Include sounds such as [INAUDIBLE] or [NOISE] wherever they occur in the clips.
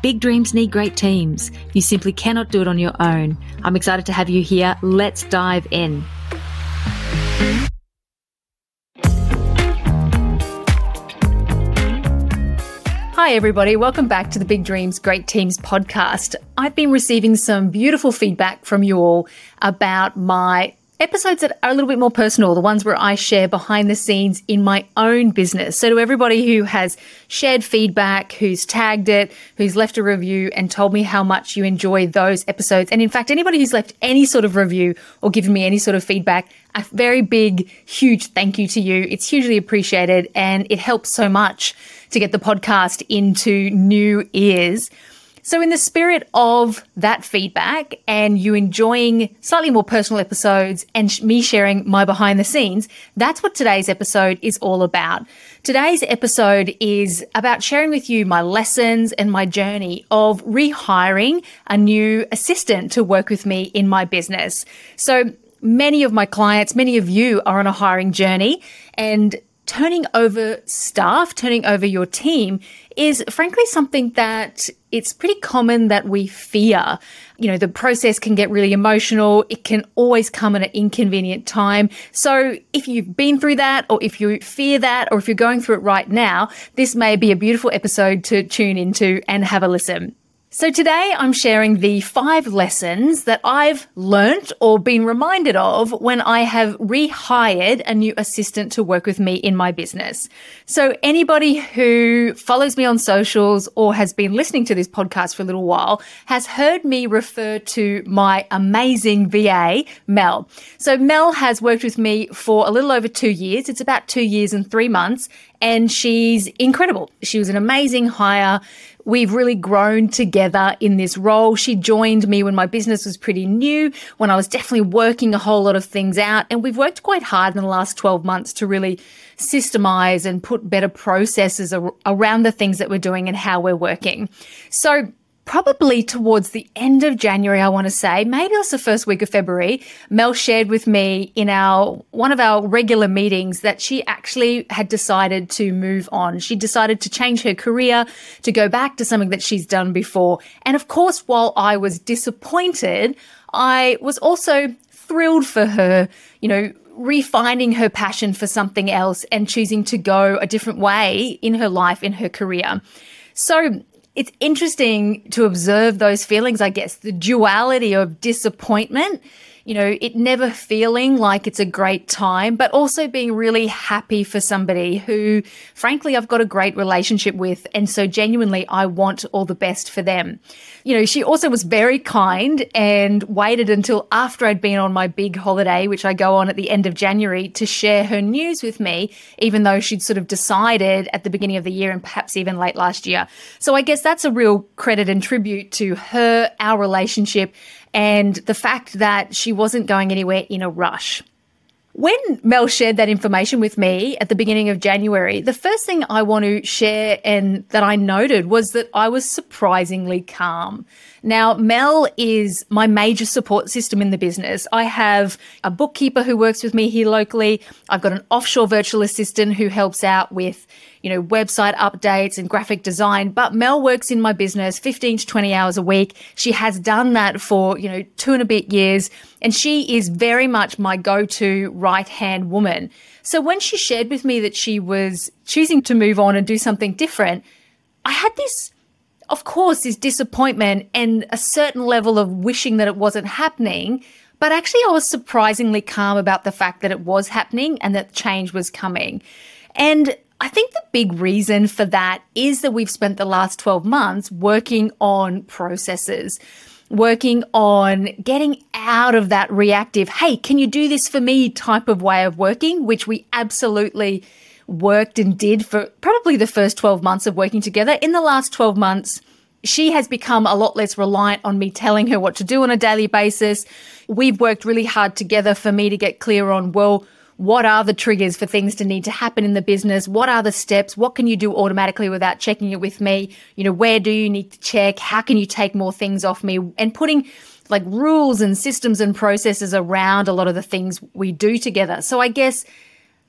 Big dreams need great teams. You simply cannot do it on your own. I'm excited to have you here. Let's dive in. Hi, everybody. Welcome back to the Big Dreams, Great Teams podcast. I've been receiving some beautiful feedback from you all about my episodes that are a little bit more personal, the ones where I share behind the scenes in my own business. So to everybody who has shared feedback, who's tagged it, who's left a review and told me how much you enjoy those episodes. And in fact, anybody who's left any sort of review or given me any sort of feedback, a very big, huge thank you to you. It's hugely appreciated and it helps so much to get the podcast into new ears. So, in the spirit of that feedback and you enjoying slightly more personal episodes and sh- me sharing my behind the scenes, that's what today's episode is all about. Today's episode is about sharing with you my lessons and my journey of rehiring a new assistant to work with me in my business. So, many of my clients, many of you are on a hiring journey and turning over staff, turning over your team is frankly something that it's pretty common that we fear. You know, the process can get really emotional. It can always come at an inconvenient time. So if you've been through that or if you fear that or if you're going through it right now, this may be a beautiful episode to tune into and have a listen. So today I'm sharing the five lessons that I've learnt or been reminded of when I have rehired a new assistant to work with me in my business. So anybody who follows me on socials or has been listening to this podcast for a little while has heard me refer to my amazing VA, Mel. So Mel has worked with me for a little over two years. It's about two years and three months and she's incredible. She was an amazing hire. We've really grown together in this role. She joined me when my business was pretty new, when I was definitely working a whole lot of things out. And we've worked quite hard in the last 12 months to really systemize and put better processes ar- around the things that we're doing and how we're working. So probably towards the end of January, I want to say, maybe it was the first week of February, Mel shared with me in our one of our regular meetings that she actually had decided to move on. She decided to change her career, to go back to something that she's done before. And of course, while I was disappointed, I was also thrilled for her, you know, refining her passion for something else and choosing to go a different way in her life, in her career. So it's interesting to observe those feelings, I guess, the duality of disappointment you know, it never feeling like it's a great time, but also being really happy for somebody who, frankly, I've got a great relationship with. And so genuinely, I want all the best for them. You know, she also was very kind and waited until after I'd been on my big holiday, which I go on at the end of January, to share her news with me, even though she'd sort of decided at the beginning of the year and perhaps even late last year. So I guess that's a real credit and tribute to her, our relationship, and the fact that she wasn't going anywhere in a rush. When Mel shared that information with me at the beginning of January, the first thing I want to share and that I noted was that I was surprisingly calm. Now, Mel is my major support system in the business. I have a bookkeeper who works with me here locally. I've got an offshore virtual assistant who helps out with you know, website updates and graphic design. But Mel works in my business 15 to 20 hours a week. She has done that for, you know, two and a bit years. And she is very much my go-to right hand woman. So when she shared with me that she was choosing to move on and do something different, I had this, of course, this disappointment and a certain level of wishing that it wasn't happening. But actually, I was surprisingly calm about the fact that it was happening and that change was coming. And I think the big reason for that is that we've spent the last 12 months working on processes, working on getting out of that reactive, hey, can you do this for me type of way of working, which we absolutely worked and did for probably the first 12 months of working together. In the last 12 months, she has become a lot less reliant on me telling her what to do on a daily basis. We've worked really hard together for me to get clear on, well, what are the triggers for things to need to happen in the business? What are the steps? What can you do automatically without checking it with me? You know, where do you need to check? How can you take more things off me? And putting like rules and systems and processes around a lot of the things we do together. So I guess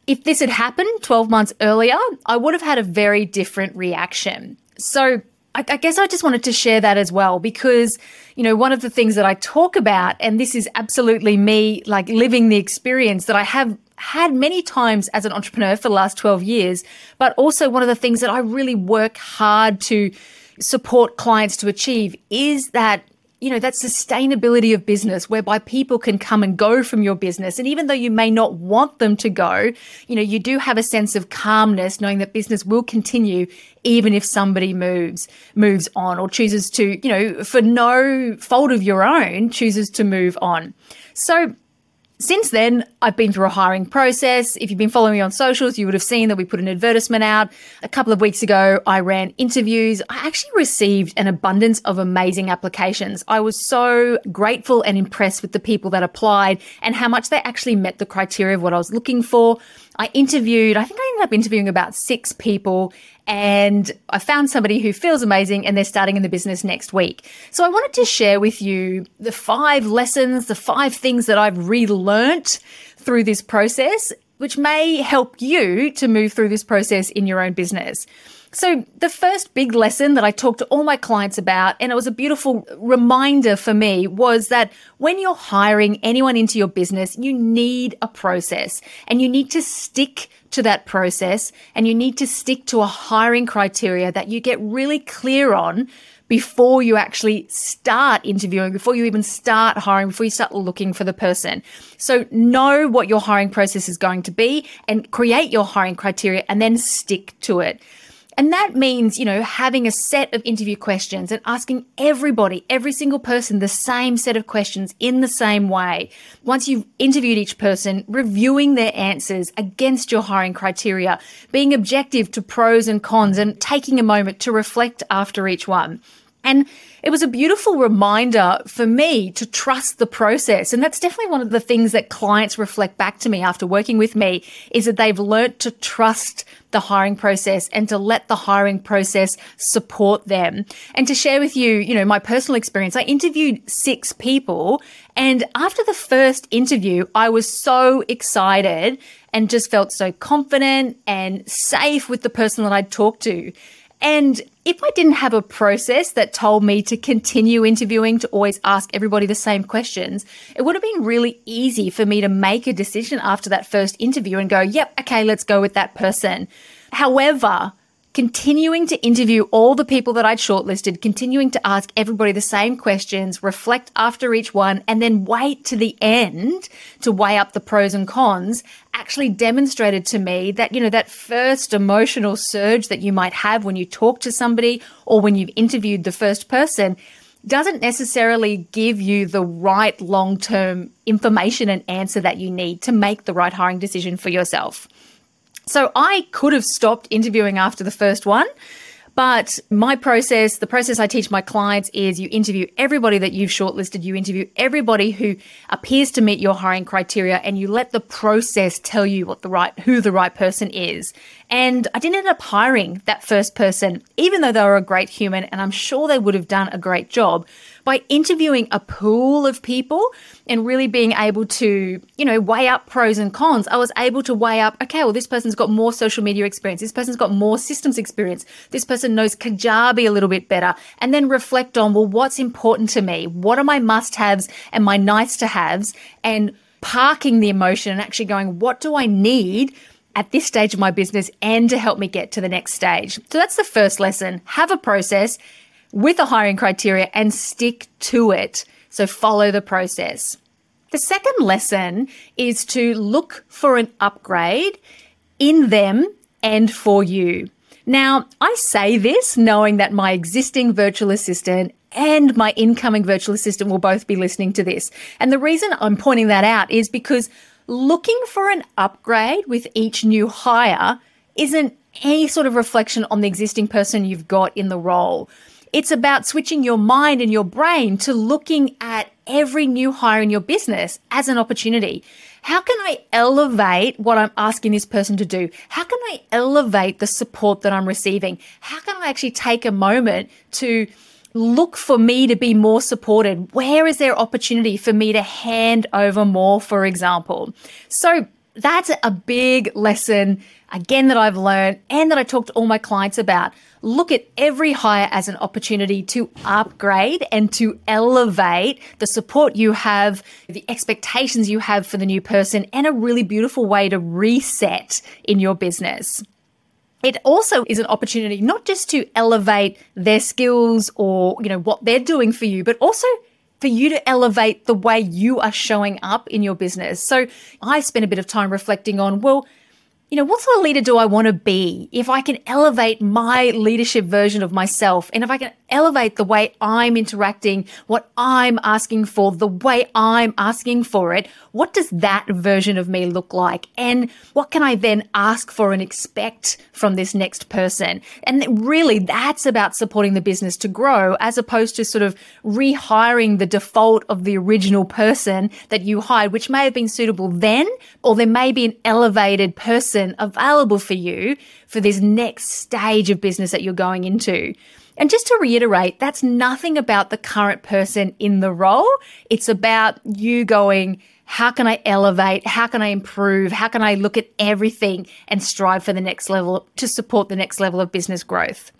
if this had happened 12 months earlier, I would have had a very different reaction. So I, I, guess I just wanted to share that as well because, you know, one of the things that I talk about, and this is absolutely me like living the experience that I have had many times as an entrepreneur for the last 12 years, but also one of the things that I really work hard to support clients to achieve is that you know, that sustainability of business whereby people can come and go from your business. And even though you may not want them to go, you know, you do have a sense of calmness knowing that business will continue even if somebody moves, moves on or chooses to, you know, for no fault of your own, chooses to move on. So since then, I've been through a hiring process. If you've been following me on socials, you would have seen that we put an advertisement out. A couple of weeks ago, I ran interviews. I actually received an abundance of amazing applications. I was so grateful and impressed with the people that applied and how much they actually met the criteria of what I was looking for. I interviewed, I think I ended up interviewing about six people and I found somebody who feels amazing and they're starting in the business next week. So I wanted to share with you the five lessons, the five things that I've relearnt through this process, which may help you to move through this process in your own business. So, the first big lesson that I talked to all my clients about, and it was a beautiful reminder for me, was that when you're hiring anyone into your business, you need a process and you need to stick to that process and you need to stick to a hiring criteria that you get really clear on before you actually start interviewing, before you even start hiring, before you start looking for the person. So know what your hiring process is going to be and create your hiring criteria and then stick to it. And that means, you know, having a set of interview questions and asking everybody, every single person, the same set of questions in the same way. Once you've interviewed each person, reviewing their answers against your hiring criteria, being objective to pros and cons and taking a moment to reflect after each one. And it was a beautiful reminder for me to trust the process. And that's definitely one of the things that clients reflect back to me after working with me is that they've learnt to trust the hiring process and to let the hiring process support them. And to share with you, you know, my personal experience, I interviewed six people and after the first interview, I was so excited and just felt so confident and safe with the person that I'd talked to. And if I didn't have a process that told me to continue interviewing, to always ask everybody the same questions, it would have been really easy for me to make a decision after that first interview and go, yep, okay, let's go with that person. However, continuing to interview all the people that I'd shortlisted, continuing to ask everybody the same questions, reflect after each one, and then wait to the end to weigh up the pros and cons actually demonstrated to me that, you know, that first emotional surge that you might have when you talk to somebody or when you've interviewed the first person doesn't necessarily give you the right long term information and answer that you need to make the right hiring decision for yourself. So I could have stopped interviewing after the first one. But my process, the process I teach my clients is you interview everybody that you've shortlisted, you interview everybody who appears to meet your hiring criteria, and you let the process tell you what the right, who the right person is. And I didn't end up hiring that first person, even though they were a great human, and I'm sure they would have done a great job by interviewing a pool of people and really being able to, you know, weigh up pros and cons. I was able to weigh up, okay, well, this person's got more social media experience. This person's got more systems experience. This person knows Kajabi a little bit better. And then reflect on, well, what's important to me? What are my must haves and my nice to haves? And parking the emotion and actually going, what do I need at this stage of my business and to help me get to the next stage. So that's the first lesson. Have a process with a hiring criteria and stick to it. So follow the process. The second lesson is to look for an upgrade in them and for you. Now, I say this knowing that my existing virtual assistant and my incoming virtual assistant will both be listening to this. And the reason I'm pointing that out is because looking for an upgrade with each new hire isn't any sort of reflection on the existing person you've got in the role It's about switching your mind and your brain to looking at every new hire in your business as an opportunity. How can I elevate what I'm asking this person to do? How can I elevate the support that I'm receiving? How can I actually take a moment to look for me to be more supported? Where is there opportunity for me to hand over more, for example? So that's a big lesson again that I've learned and that I talk to all my clients about. Look at every hire as an opportunity to upgrade and to elevate the support you have, the expectations you have for the new person, and a really beautiful way to reset in your business. It also is an opportunity not just to elevate their skills or, you know, what they're doing for you, but also for you to elevate the way you are showing up in your business. So I spent a bit of time reflecting on, well, you know, what sort of leader do I want to be if I can elevate my leadership version of myself and if I can elevate the way I'm interacting, what I'm asking for, the way I'm asking for it, what does that version of me look like? And what can I then ask for and expect from this next person? And really, that's about supporting the business to grow as opposed to sort of rehiring the default of the original person that you hired, which may have been suitable then, or there may be an elevated person available for you for this next stage of business that you're going into. And just to reiterate, that's nothing about the current person in the role. It's about you going, how can I elevate? How can I improve? How can I look at everything and strive for the next level to support the next level of business growth?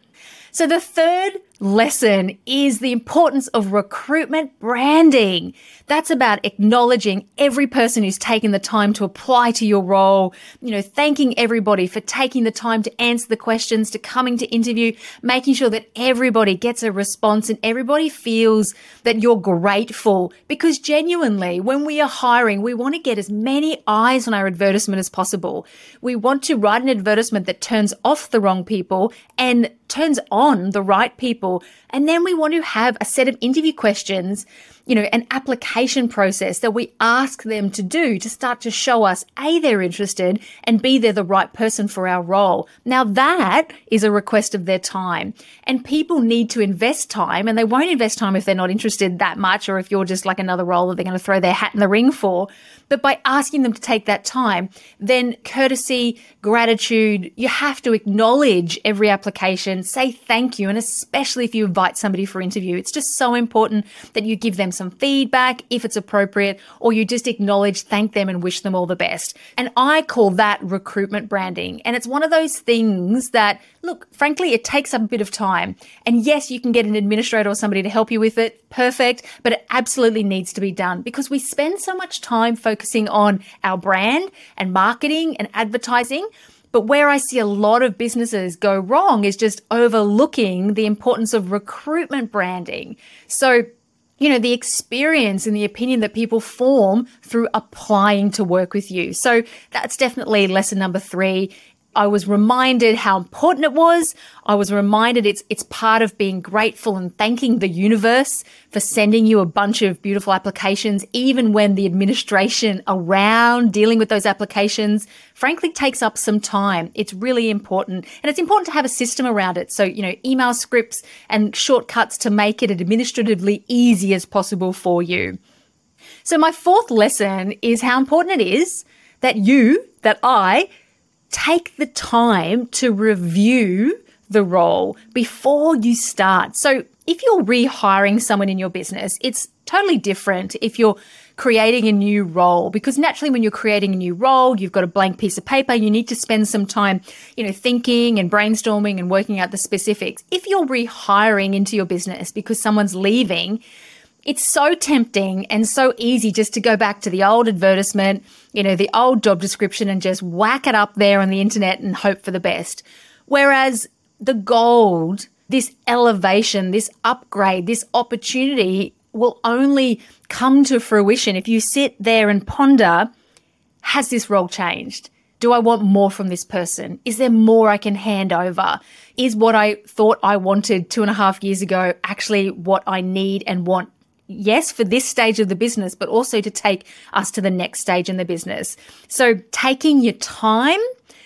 So the third lesson is the importance of recruitment branding. That's about acknowledging every person who's taken the time to apply to your role, you know, thanking everybody for taking the time to answer the questions, to coming to interview, making sure that everybody gets a response and everybody feels that you're grateful because genuinely when we are hiring, we want to get as many eyes on our advertisement as possible. We want to write an advertisement that turns off the wrong people and turns on the right people. And then we want to have a set of interview questions you know, an application process that we ask them to do to start to show us A, they're interested and B, they're the right person for our role. Now that is a request of their time and people need to invest time and they won't invest time if they're not interested that much or if you're just like another role that they're going to throw their hat in the ring for. But by asking them to take that time, then courtesy, gratitude, you have to acknowledge every application, say thank you. And especially if you invite somebody for interview, it's just so important that you give them some feedback if it's appropriate, or you just acknowledge, thank them and wish them all the best. And I call that recruitment branding. And it's one of those things that, look, frankly, it takes up a bit of time. And yes, you can get an administrator or somebody to help you with it. Perfect. But it absolutely needs to be done because we spend so much time focusing focusing on our brand and marketing and advertising. But where I see a lot of businesses go wrong is just overlooking the importance of recruitment branding. So, you know, the experience and the opinion that people form through applying to work with you. So that's definitely lesson number three I was reminded how important it was. I was reminded it's it's part of being grateful and thanking the universe for sending you a bunch of beautiful applications, even when the administration around dealing with those applications frankly takes up some time. It's really important. And it's important to have a system around it. So, you know, email scripts and shortcuts to make it administratively easy as possible for you. So my fourth lesson is how important it is that you, that I take the time to review the role before you start. So if you're rehiring someone in your business, it's totally different if you're creating a new role because naturally when you're creating a new role, you've got a blank piece of paper, you need to spend some time, you know, thinking and brainstorming and working out the specifics. If you're rehiring into your business because someone's leaving, it's so tempting and so easy just to go back to the old advertisement, you know, the old job description and just whack it up there on the internet and hope for the best. Whereas the gold, this elevation, this upgrade, this opportunity will only come to fruition if you sit there and ponder has this role changed? Do I want more from this person? Is there more I can hand over? Is what I thought I wanted two and a half years ago actually what I need and want yes, for this stage of the business, but also to take us to the next stage in the business. So taking your time,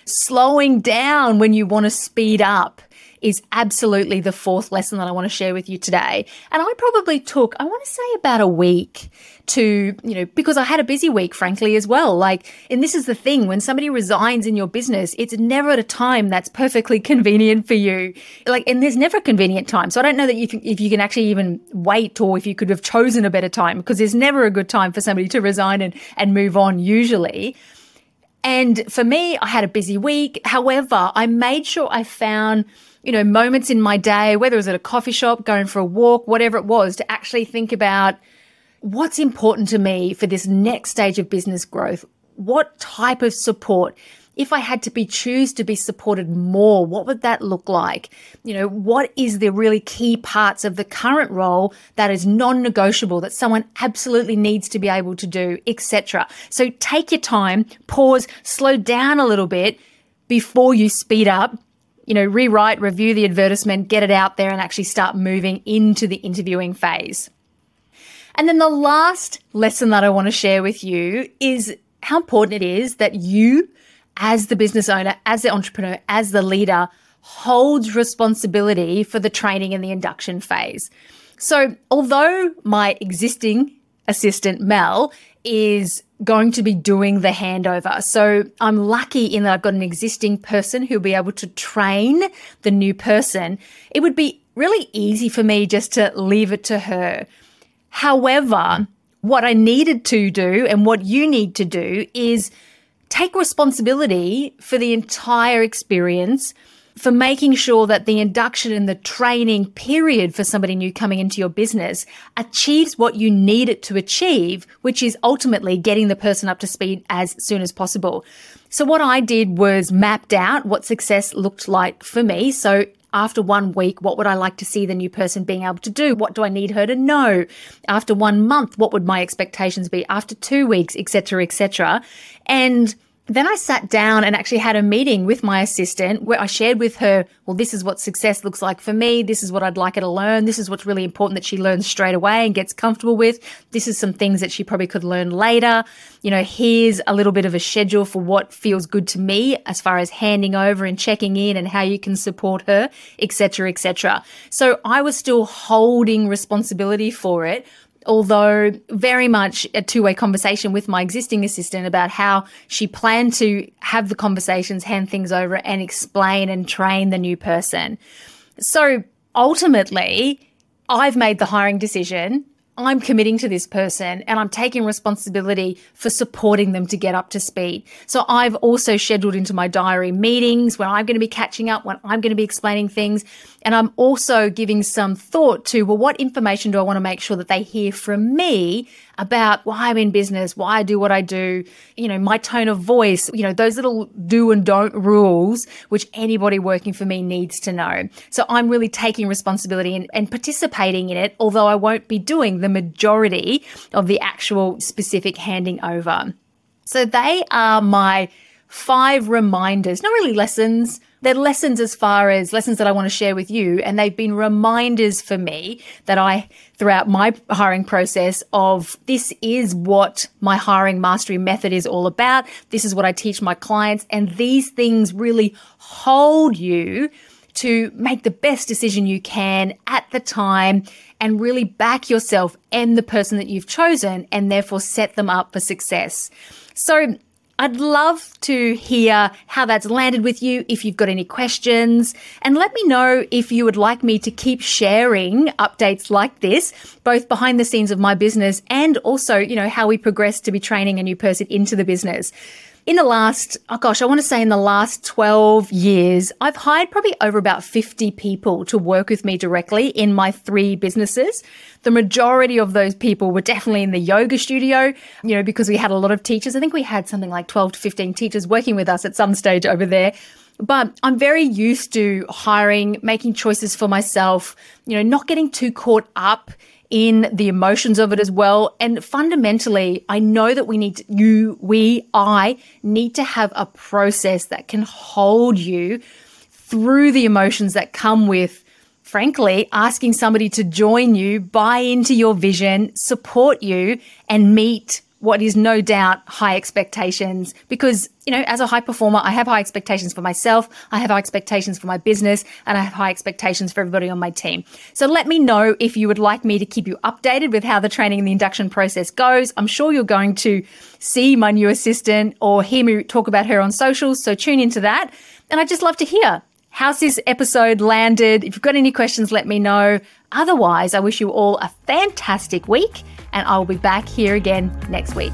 slowing down when you want to speed up is absolutely the fourth lesson that I want to share with you today. And I probably took, I want to say about a week to, you know, because I had a busy week, frankly, as well. Like, and this is the thing when somebody resigns in your business, it's never at a time that's perfectly [LAUGHS] convenient for you. Like, and there's never a convenient time. So I don't know that if, if you can actually even wait or if you could have chosen a better time because there's never a good time for somebody to resign and, and move on usually. And for me, I had a busy week. However, I made sure I found, you know, moments in my day, whether it was at a coffee shop, going for a walk, whatever it was, to actually think about what's important to me for this next stage of business growth? What type of support? If I had to be choose to be supported more, what would that look like? You know, what is the really key parts of the current role that is non-negotiable that someone absolutely needs to be able to do, etc. So take your time, pause, slow down a little bit before you speed up you know, rewrite, review the advertisement, get it out there and actually start moving into the interviewing phase. And then the last lesson that I want to share with you is how important it is that you, as the business owner, as the entrepreneur, as the leader, holds responsibility for the training and the induction phase. So, although my existing assistant, Mel, is going to be doing the handover. So I'm lucky in that I've got an existing person who'll be able to train the new person. It would be really easy for me just to leave it to her. However, what I needed to do and what you need to do is take responsibility for the entire experience for making sure that the induction and the training period for somebody new coming into your business achieves what you need it to achieve, which is ultimately getting the person up to speed as soon as possible. So what I did was mapped out what success looked like for me. So after one week, what would I like to see the new person being able to do? What do I need her to know? After one month, what would my expectations be? After two weeks, etc., etc. And then I sat down and actually had a meeting with my assistant where I shared with her, well, this is what success looks like for me. This is what I'd like her to learn. This is what's really important that she learns straight away and gets comfortable with. This is some things that she probably could learn later. You know, here's a little bit of a schedule for what feels good to me as far as handing over and checking in and how you can support her, etc., etc. So I was still holding responsibility for it although very much a two way conversation with my existing assistant about how she planned to have the conversations, hand things over, and explain and train the new person. So ultimately, I've made the hiring decision. I'm committing to this person and I'm taking responsibility for supporting them to get up to speed. So I've also scheduled into my diary meetings when I'm going to be catching up, when I'm going to be explaining things. And I'm also giving some thought to, well, what information do I want to make sure that they hear from me about why I'm in business, why I do what I do, you know, my tone of voice, you know, those little do and don't rules, which anybody working for me needs to know. So I'm really taking responsibility and, and participating in it, although I won't be doing the majority of the actual specific handing over. So they are my five reminders, not really lessons, they're lessons as far as lessons that I want to share with you. And they've been reminders for me that I, throughout my hiring process of this is what my hiring mastery method is all about. This is what I teach my clients. And these things really hold you to make the best decision you can at the time and really back yourself and the person that you've chosen and therefore set them up for success. So I'd love to hear how that's landed with you, if you've got any questions, and let me know if you would like me to keep sharing updates like this, both behind the scenes of my business and also, you know, how we progress to be training a new person into the business in the last, oh gosh, I want to say in the last 12 years, I've hired probably over about 50 people to work with me directly in my three businesses. The majority of those people were definitely in the yoga studio, you know, because we had a lot of teachers. I think we had something like 12 to 15 teachers working with us at some stage over there. But I'm very used to hiring, making choices for myself, you know, not getting too caught up in the emotions of it as well. And fundamentally, I know that we need to, you, we, I need to have a process that can hold you through the emotions that come with, frankly, asking somebody to join you, buy into your vision, support you, and meet what is no doubt high expectations because, you know, as a high performer, I have high expectations for myself, I have high expectations for my business, and I have high expectations for everybody on my team. So let me know if you would like me to keep you updated with how the training and the induction process goes. I'm sure you're going to see my new assistant or hear me talk about her on socials, so tune into that. And I'd just love to hear how's this episode landed. If you've got any questions, let me know. Otherwise, I wish you all a fantastic week and I'll be back here again next week.